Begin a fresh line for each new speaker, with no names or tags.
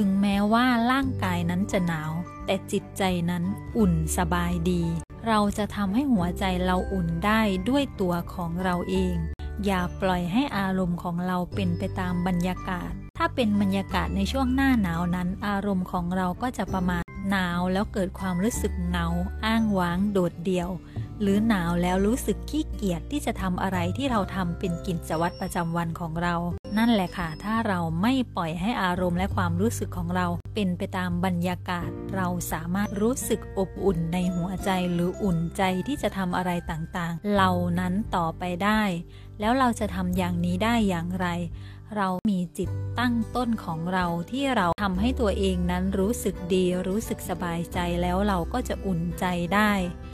ถึงแม้ว่าร่างกายนั้นจะหนาว แต่จิตใจนั้นอุ่นสบายดี เราจะทำให้หัวใจเราอุ่นได้ด้วยตัวของเราเอง อย่าปล่อยให้อารมณ์ของเราเป็นไปตามบรรยากาศ ถ้าเป็นบรรยากาศในช่วงหน้าหนาวนั้น อารมณ์ของเราก็จะประมาณหนาวแล้วเกิดความรู้สึกเหงา อ้างว้างโดดเดี่ยว หรือหนาวแล้วรู้สึกขี้เกียจที่จะทำอะไรที่เราทำเป็นกิจวัตรประจำวันของเรา นั่นแหละค่ะ ถ้าเราไม่ปล่อยให้อารมณ์และความรู้สึกของเรา เป็นไปตามบรรยากาศ เราสามารถรู้สึกอบอุ่นในหัวใจหรืออุ่นใจที่จะทำอะไรต่างๆ เหล่านั้นต่อไปได้ แล้วเราจะทำอย่างนี้ได้อย่างไร เรามีจิตตั้งต้นของเราที่เราทำให้ตัวเองนั้นรู้สึกดี รู้สึกสบายใจแล้วเราก็จะอุ่นใจได้